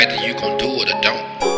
Either you gon' do it or don't.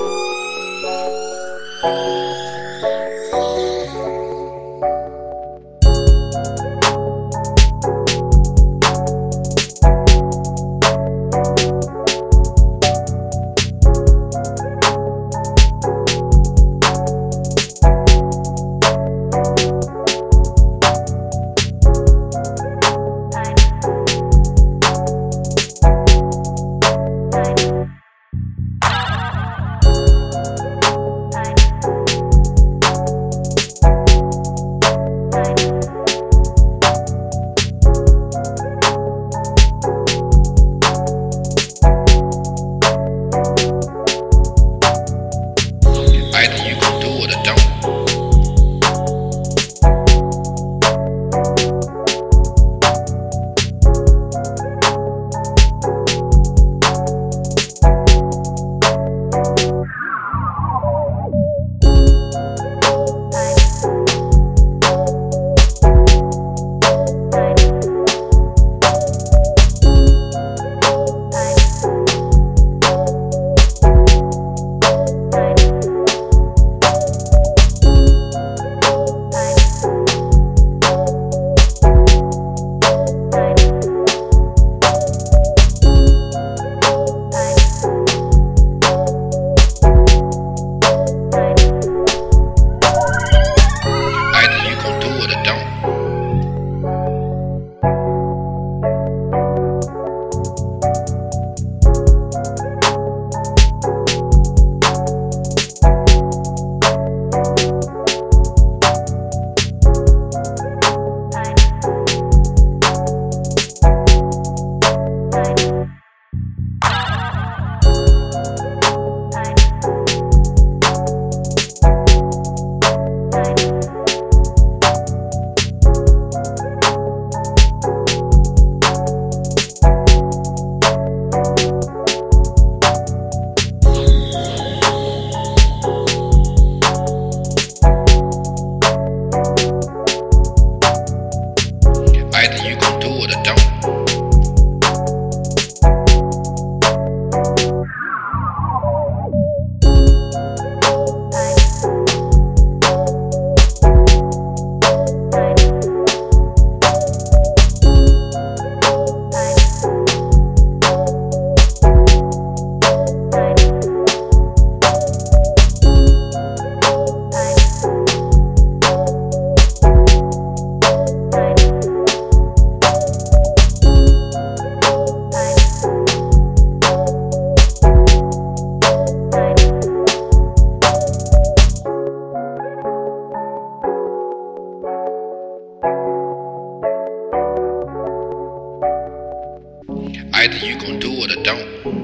You do it or don't.